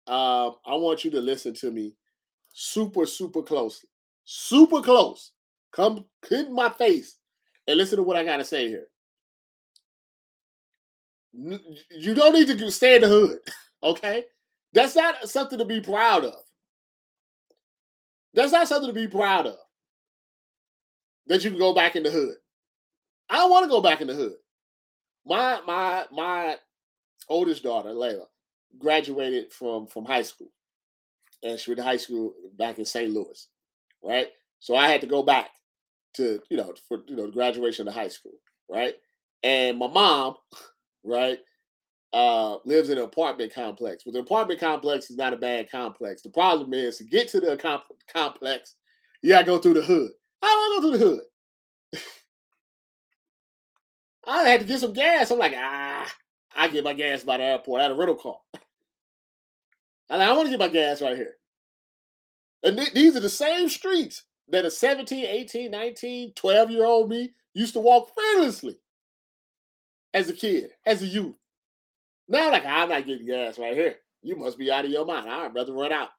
uh, I want you to listen to me super, super closely. Super close. Come in my face and listen to what I got to say here. You don't need to stay in the hood, *laughs* okay? That's not something to be proud of. That's not something to be proud of. That you can go back in the hood. I don't want to go back in the hood. My my my oldest daughter, Layla, graduated from from high school, and she went to high school back in St. Louis, right? So I had to go back to you know for you know graduation of high school, right? And my mom, *laughs* right, uh, lives in an apartment complex. But the apartment complex is not a bad complex. The problem is to get to the comp- complex, you gotta go through the hood. I don't go through the hood. *laughs* I had to get some gas. I'm like, ah, I get my gas by the airport. I had a rental car. And I want to get my gas right here. And th- these are the same streets that a 17, 18, 19, 12 year old me used to walk fearlessly as a kid, as a youth. Now, like, I'm not getting gas right here. You must be out of your mind. I'd rather run out.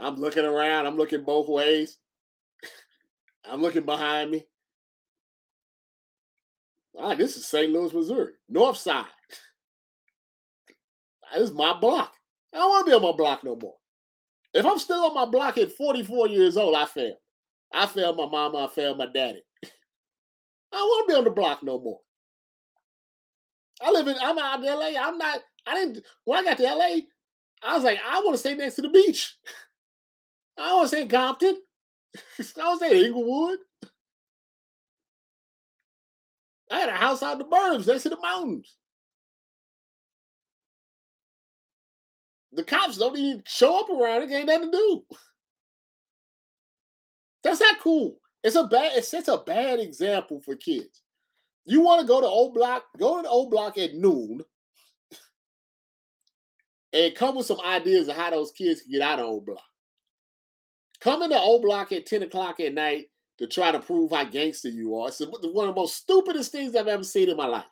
I'm looking around. I'm looking both ways. I'm looking behind me. Ah, this is St. Louis, Missouri, North Side. This is my block. I don't want to be on my block no more. If I'm still on my block at 44 years old, I failed. I failed my mama. I failed my daddy. I don't want to be on the block no more. I live in. I'm out in LA. I'm not. I didn't. When I got to LA, I was like, I want to stay next to the beach. *laughs* I want to stay in Compton. *laughs* I want to stay in Inglewood. I had a house out the burbs next to the mountains. The cops don't even show up around it. Ain't nothing to do. That's not cool. It's a bad. It sets a bad example for kids. You want to go to O Block? Go to the O Block at noon, and come with some ideas of how those kids can get out of O Block. Come into O Block at 10 o'clock at night to try to prove how gangster you are. It's one of the most stupidest things I've ever seen in my life.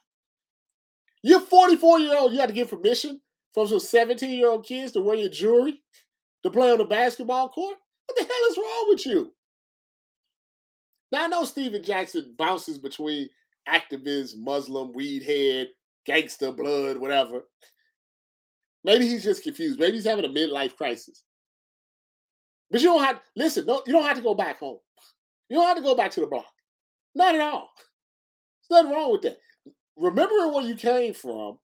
You're 44 year old, you have to get permission from some 17 year old kids to wear your jewelry to play on the basketball court? What the hell is wrong with you? Now I know Stephen Jackson bounces between activist, Muslim, weed head, gangster, blood, whatever. Maybe he's just confused. Maybe he's having a midlife crisis. But you don't have listen. No, you don't have to go back home. You don't have to go back to the block. Not at all. There's nothing wrong with that. Remembering where you came from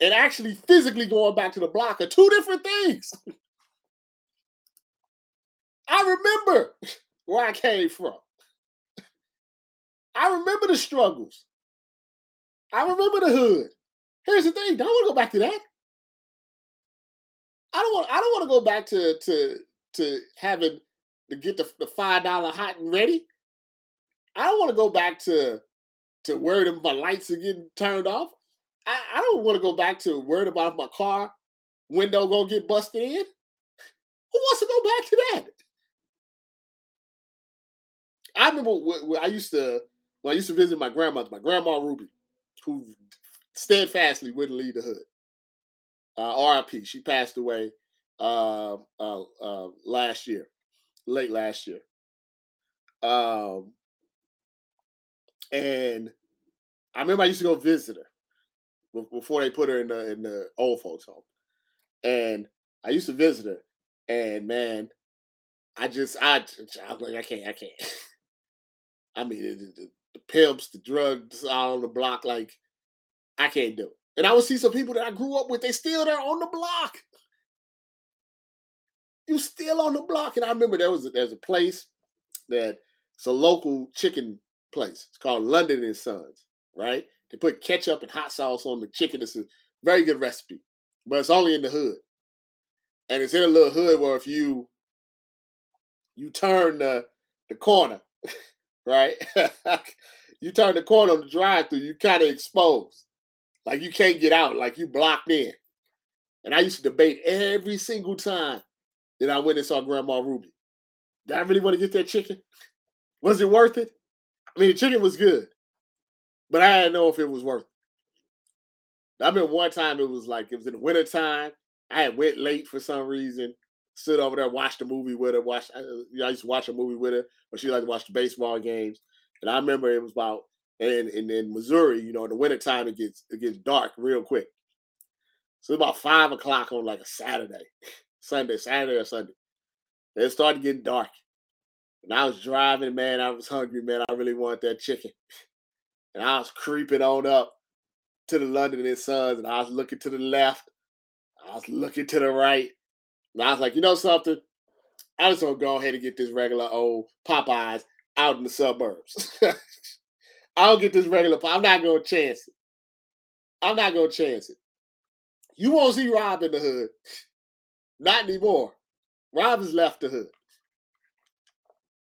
and actually physically going back to the block are two different things. I remember *laughs* where I came from. I remember the struggles. I remember the hood. Here's the thing: I don't want to go back to that. I don't want. I don't want to go back to to to having to get the, the five dollar hot and ready. I don't want to go back to to worried my lights are getting turned off. I, I don't want to go back to worried about my car window gonna get busted in. Who wants to go back to that? I remember when I used to when I used to visit my grandmother, my grandma Ruby, who steadfastly wouldn't leave the hood. Uh, RIP. She passed away uh, uh, uh, last year, late last year. Um, and I remember I used to go visit her before they put her in the in the old folks home, and I used to visit her, and man, I just I I'm like I can't I can't. *laughs* I mean, the, the, the pimps, the drugs all on the block, like I can't do it. And I would see some people that I grew up with, they still there on the block. You still on the block. And I remember there was a, there's a place that it's a local chicken place. It's called London and Sons, right? They put ketchup and hot sauce on the chicken. It's a very good recipe, but it's only in the hood. And it's in a little hood where if you you turn the the corner, *laughs* right? *laughs* you turn the corner on the drive-through, you kind of exposed. Like you can't get out, like you blocked in. And I used to debate every single time that I went and saw Grandma Ruby. Did I really want to get that chicken? Was it worth it? I mean, the chicken was good, but I didn't know if it was worth it. I remember one time it was like it was in the wintertime. I had went late for some reason. Stood over there, watched a movie with her. Watched, I, used to watch a movie with her, but she liked to watch the baseball games. And I remember it was about and, and in Missouri, you know, in the wintertime it gets it gets dark real quick. So about five o'clock on like a Saturday, Sunday, Saturday or Sunday. It started getting dark. And I was driving, man. I was hungry, man. I really wanted that chicken. And I was creeping on up to the London and Sons, and I was looking to the left. I was looking to the right. And I was like, you know something? I just gonna go ahead and get this regular old Popeyes out in the suburbs. *laughs* I'll get this regular. I'm not gonna chance it. I'm not gonna chance it. You won't see Rob in the hood. Not anymore. Rob has left the hood.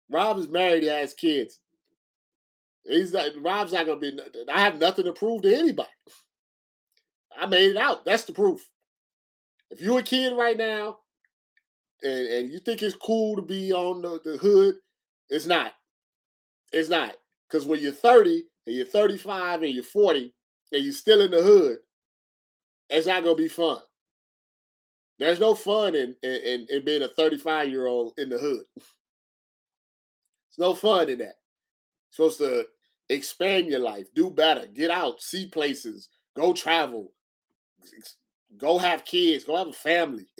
Rob is married. He has kids. He's not. Rob's not gonna be. I have nothing to prove to anybody. I made it out. That's the proof. If you're a kid right now, and, and you think it's cool to be on the, the hood, it's not. It's not. Because when you're 30 and you're 35 and you're 40 and you're still in the hood, it's not gonna be fun. There's no fun in in, in being a 35 year old in the hood. It's no fun in that. You're supposed to expand your life, do better, get out, see places, go travel, go have kids, go have a family. *laughs*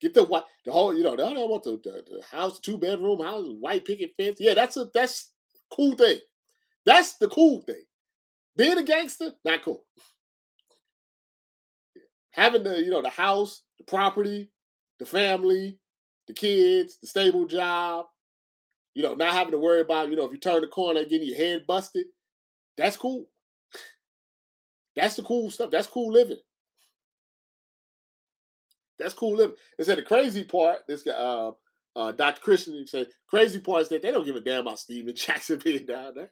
Get the what the whole, you know, they don't oh, want the, the, the house, two bedroom house, white picket fence. Yeah, that's a that's Cool thing. That's the cool thing. Being a gangster, not cool. Having the, you know, the house, the property, the family, the kids, the stable job, you know, not having to worry about, you know, if you turn the corner getting your head busted, that's cool. That's the cool stuff. That's cool living. That's cool living. They said the crazy part, this guy, uh, uh, Dr. Christian said, crazy part is that they don't give a damn about Stephen *laughs* Jackson being down there.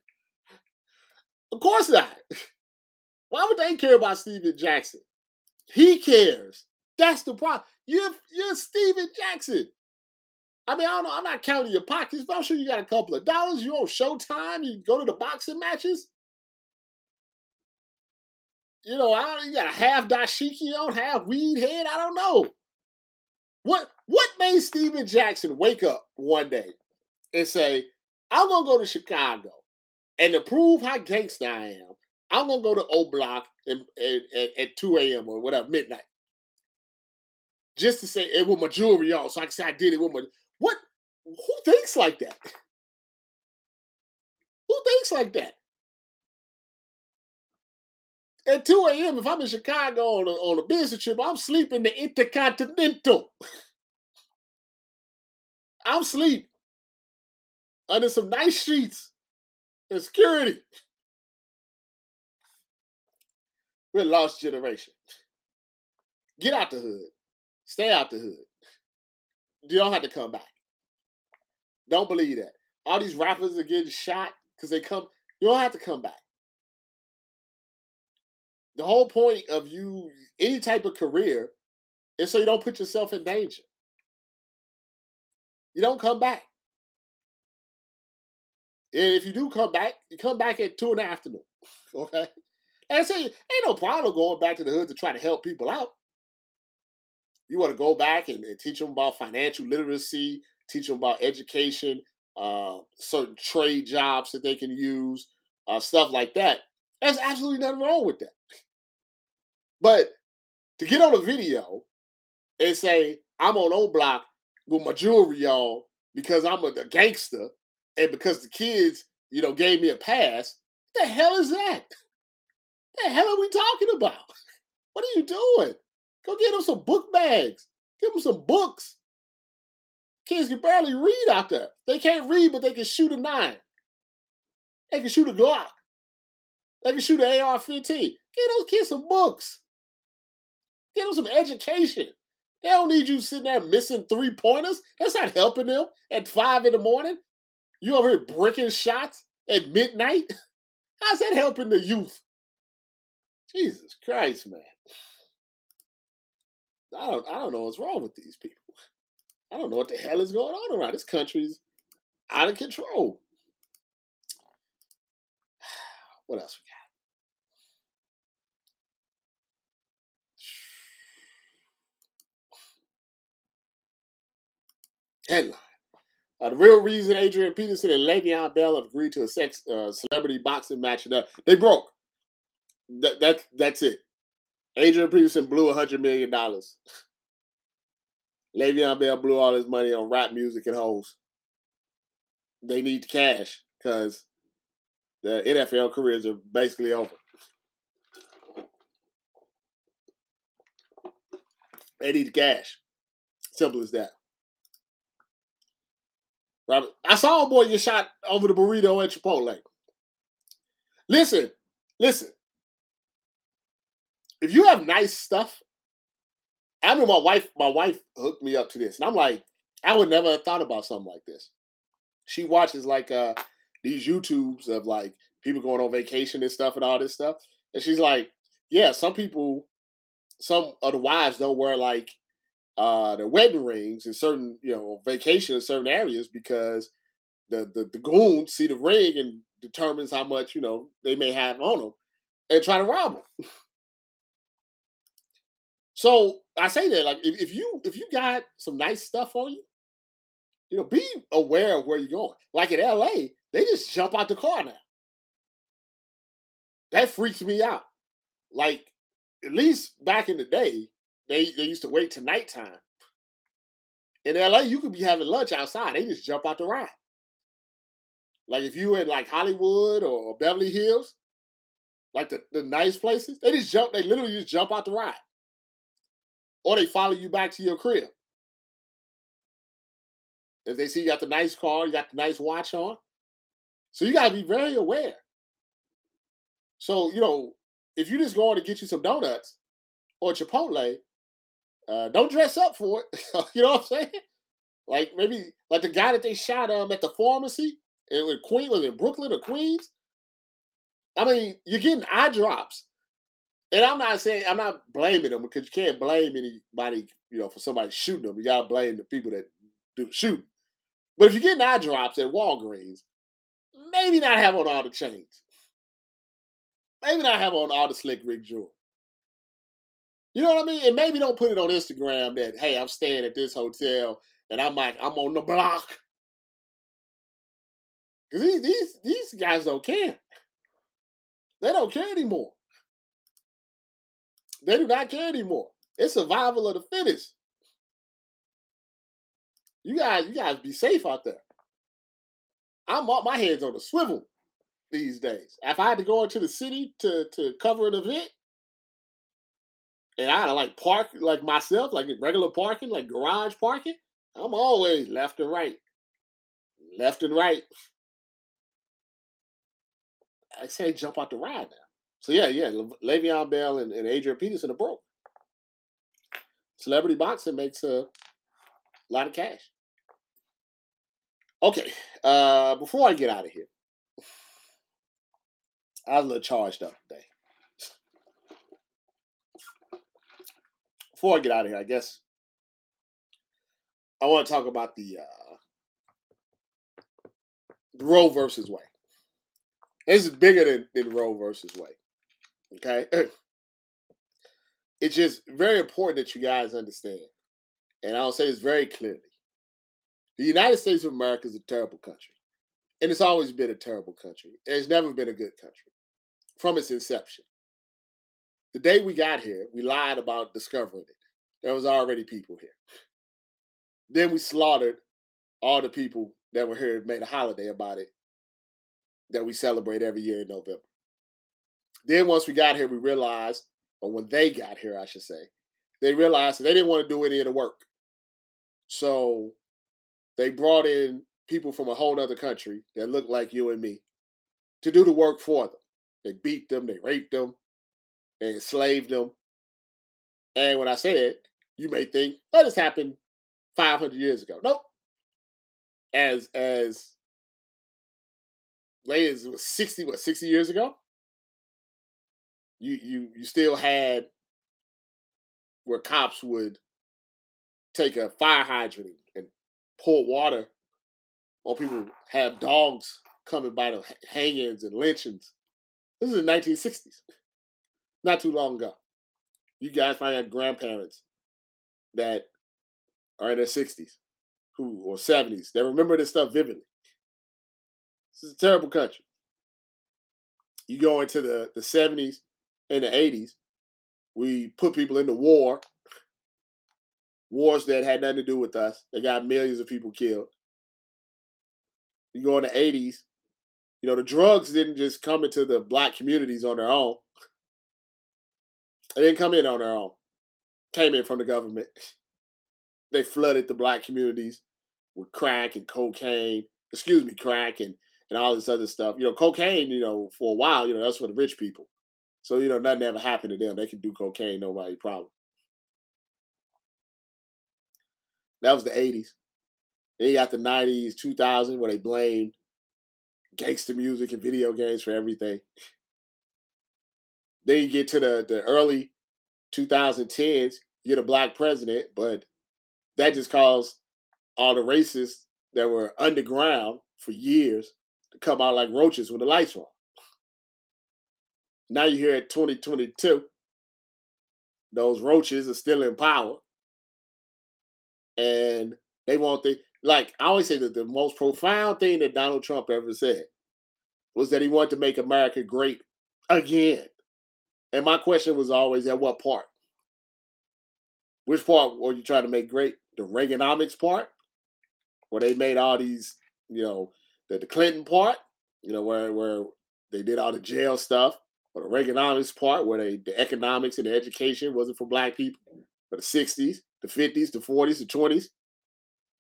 Of course not. *laughs* Why would they care about Stephen Jackson? He cares That's the problem. You're you're Stephen Jackson. I mean, I don't know. I'm not counting your pockets, but I'm sure you got a couple of dollars. You on Showtime? You go to the boxing matches. You know, I don't. You got a half dashiki on, half weed head. I don't know. What what made Stephen Jackson wake up one day and say, "I'm gonna go to Chicago, and to prove how gangster I am, I'm gonna go to O Block and, and, at 2 a.m. or whatever midnight, just to say it with my jewelry on, so I can say I did it with my what? Who thinks like that? Who thinks like that? At 2 a.m., if I'm in Chicago on a, on a business trip, I'm sleeping the Intercontinental. *laughs* I'm sleep under some nice sheets and security. We're lost generation. Get out the hood. Stay out the hood. You don't have to come back. Don't believe that. All these rappers are getting shot because they come. You don't have to come back. The whole point of you, any type of career, is so you don't put yourself in danger. You don't come back. And if you do come back, you come back at two in the afternoon. *laughs* Okay. And say, ain't no problem going back to the hood to try to help people out. You want to go back and, and teach them about financial literacy, teach them about education, uh, certain trade jobs that they can use, uh, stuff like that. There's absolutely nothing wrong with that. But to get on a video and say, I'm on O Block with my jewelry on because I'm a, a gangster and because the kids, you know, gave me a pass, the hell is that? The hell are we talking about? *laughs* What are you doing? Go get them some book bags. Give them some books. Kids can barely read out there. They can't read, but they can shoot a nine. They can shoot a Glock. They can shoot an AR-15. Get those kids some books. Get them some education. They don't need you sitting there missing three pointers. That's not helping them at five in the morning. You over here breaking shots at midnight? *laughs* How's that helping the youth? Jesus Christ, man. I don't I don't know what's wrong with these people. I don't know what the hell is going on around. This country's out of control. *sighs* What else we got? *sighs* Headline. Uh, the real reason Adrian Peterson and Le'Veon Bell have agreed to a sex uh, celebrity boxing match, uh, they broke. That, that that's it. Adrian Peterson blew a hundred million dollars. Le'Veon Bell blew all his money on rap music and hoes. They need cash because the NFL careers are basically over. They need cash. Simple as that. Robert, I saw a boy get shot over the burrito at Chipotle. Listen, listen. If you have nice stuff, I mean, my wife, my wife hooked me up to this, and I'm like, I would never have thought about something like this. She watches like uh these YouTubes of like people going on vacation and stuff and all this stuff, and she's like, yeah, some people, some of the wives don't wear like uh their wedding rings in certain you know vacation in certain areas because the, the the goons see the ring and determines how much you know they may have on them and try to rob them. *laughs* so I say that like if, if you if you got some nice stuff on you, you know, be aware of where you're going. Like in LA, they just jump out the car now. That freaks me out. Like at least back in the day, they they used to wait to nighttime. In LA, you could be having lunch outside. They just jump out the ride. Like if you were in like Hollywood or Beverly Hills, like the, the nice places, they just jump, they literally just jump out the ride. Or they follow you back to your crib. If they see you got the nice car, you got the nice watch on. So you gotta be very aware. So, you know, if you just going to get you some donuts or Chipotle, uh, don't dress up for it. *laughs* you know what I'm saying? Like maybe like the guy that they shot um at the pharmacy in Queen was in Brooklyn or Queens. I mean, you're getting eye drops and I'm not saying I'm not blaming them because you can't blame anybody, you know, for somebody shooting them. You gotta blame the people that do shooting. But if you're getting eye drops at Walgreens, maybe not have on all the chains. Maybe not have on all the slick Rick jewelry. You know what I mean? And maybe don't put it on Instagram that, hey, I'm staying at this hotel and I'm like, I'm on the block. Because these, these, these guys don't care. They don't care anymore. They do not care anymore. It's survival of the fittest. You guys, you guys be safe out there. I'm up my head's on a swivel these days. If I had to go into the city to to cover an event, and I had to like park like myself, like regular parking, like garage parking, I'm always left and right. Left and right. I say jump out the ride now. So yeah, yeah, Le'Veon Bell and, and Adrian Peterson are broke. Celebrity boxing makes a lot of cash. Okay, uh, before I get out of here, I was a little charged up today. Before I get out of here, I guess I want to talk about the uh, Roe versus Wade. This is bigger than, than Roe versus Wade. Okay. *clears throat* it's just very important that you guys understand. And I'll say this very clearly. The United States of America is a terrible country. And it's always been a terrible country. It's never been a good country from its inception. The day we got here, we lied about discovering it. There was already people here. Then we slaughtered all the people that were here and made a holiday about it that we celebrate every year in November. Then once we got here, we realized, or when they got here, I should say, they realized that they didn't want to do any of the work. So they brought in people from a whole other country that looked like you and me to do the work for them. They beat them, they raped them, they enslaved them. And when I say it, you may think oh, that has happened 500 years ago. Nope. As as late as 60, what, 60 years ago? You you you still had where cops would take a fire hydrant and pour water on people have dogs coming by the hangings and lynchings. This is the 1960s, not too long ago. You guys might have grandparents that are in their 60s who or 70s that remember this stuff vividly. This is a terrible country. You go into the, the 70s, in the 80s, we put people into war, wars that had nothing to do with us. They got millions of people killed. You go in the 80s, you know, the drugs didn't just come into the black communities on their own. They didn't come in on their own. Came in from the government. *laughs* They flooded the black communities with crack and cocaine, excuse me, crack and, and all this other stuff. You know, cocaine, you know, for a while, you know, that's for the rich people. So, you know, nothing ever happened to them. They can do cocaine, nobody problem. That was the 80s. Then you got the 90s, 2000, where they blamed gangster music and video games for everything. Then you get to the, the early 2010s, you get a black president, but that just caused all the racists that were underground for years to come out like roaches when the lights were on. Now you're here at 2022. Those roaches are still in power. And they want the like I always say that the most profound thing that Donald Trump ever said was that he wanted to make America great again. And my question was always at what part? Which part were you trying to make great? The Reaganomics part, where they made all these, you know, the, the Clinton part, you know, where where they did all the jail stuff, or the Reaganomics part, where they the economics and the education wasn't for black people, for the 60s, the 50s, the 40s, the 20s.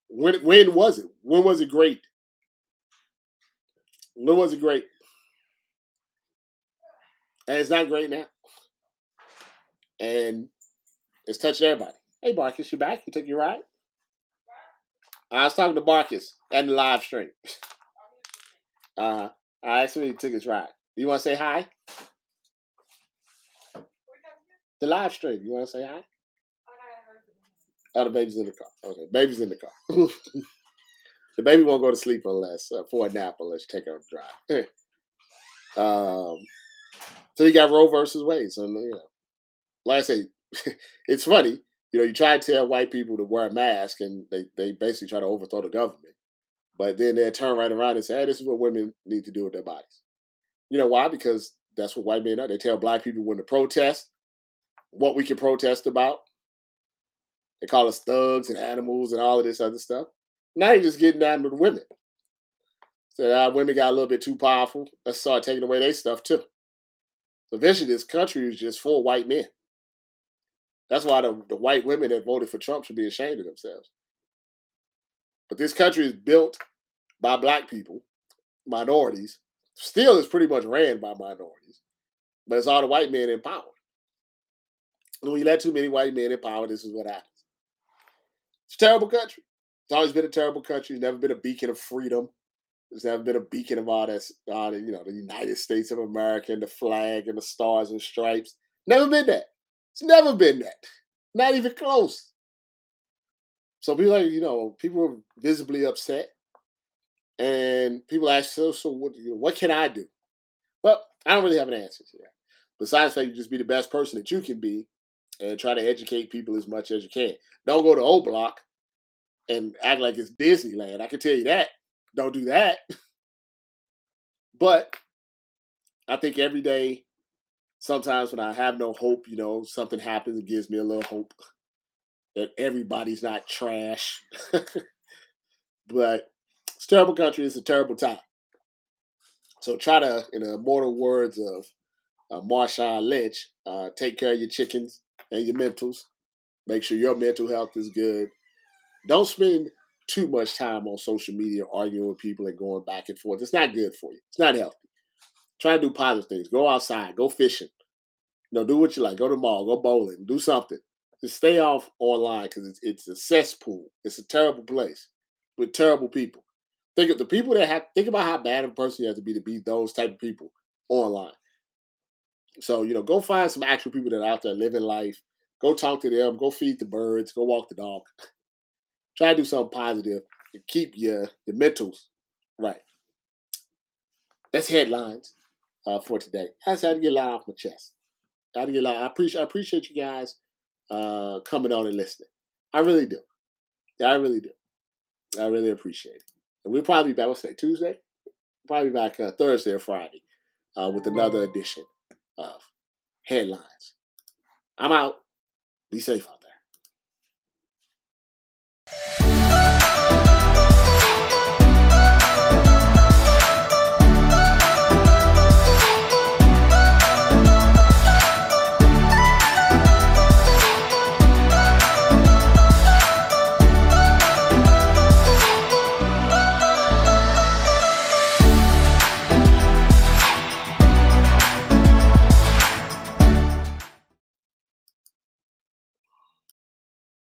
When when was it? When was it great? When was it great? And it's not great now. And it's touching everybody. Hey Barkus, you back? You took your ride? I was talking to Barkus and the live stream. *laughs* Uh, huh. I actually took his ride. You want to say hi? The live stream. You want to say hi? Oh, the baby's in the car. Okay, baby's in the car. *laughs* the baby won't go to sleep unless uh, for a nap unless you take her drive. *laughs* um, so you got Roe versus Wade. So you know, like I say, *laughs* it's funny. You know, you try to tell white people to wear a mask, and they they basically try to overthrow the government. But then they turn right around and say, "Hey, this is what women need to do with their bodies." You know why? Because that's what white men are. They tell black people when to protest, what we can protest about, they call us thugs and animals and all of this other stuff. Now you're just getting down to the women. So uh, women got a little bit too powerful. Let's start taking away their stuff too. So eventually, this country is just full of white men. That's why the, the white women that voted for Trump should be ashamed of themselves. But this country is built by black people, minorities. Still, is pretty much ran by minorities, but it's all the white men in power. When you let too many white men in power, this is what happens. It's a terrible country. It's always been a terrible country. It's never been a beacon of freedom. It's never been a beacon of all that, all the, you know, the United States of America and the flag and the stars and stripes. Never been that. It's never been that. Not even close. So people like, you know, people are visibly upset. And people ask, so, so what, you know, what can I do? Well, I don't really have an answer to that. Besides that, you just be the best person that you can be and try to educate people as much as you can. Don't go to O Block and act like it's Disneyland. I can tell you that. Don't do that. *laughs* But I think every day, sometimes when I have no hope, you know, something happens, it gives me a little hope that everybody's not trash. *laughs* but it's terrible country. It's a terrible time. So try to, in the immortal words of uh, Marshawn Lynch, uh, take care of your chickens and your mentals. Make sure your mental health is good. Don't spend too much time on social media arguing with people and going back and forth. It's not good for you. It's not healthy. Try to do positive things. Go outside. Go fishing. You know, do what you like. Go to the mall. Go bowling. Do something. Just stay off online because it's, it's a cesspool. It's a terrible place with terrible people. Think of the people that have. Think about how bad a person you have to be to be those type of people online. So, you know, go find some actual people that are out there living life. Go talk to them. Go feed the birds. Go walk the dog. *laughs* Try to do something positive to keep your, your mentals right. That's headlines uh, for today. Just had to get a lot off my chest. I had to get a lot. I appreciate I appreciate you guys uh, coming on and listening. I really do. Yeah, I really do. I really appreciate it. And we'll probably be back. What's say Tuesday? Probably back uh, Thursday or Friday uh, with another edition of headlines. I'm out. Be safe out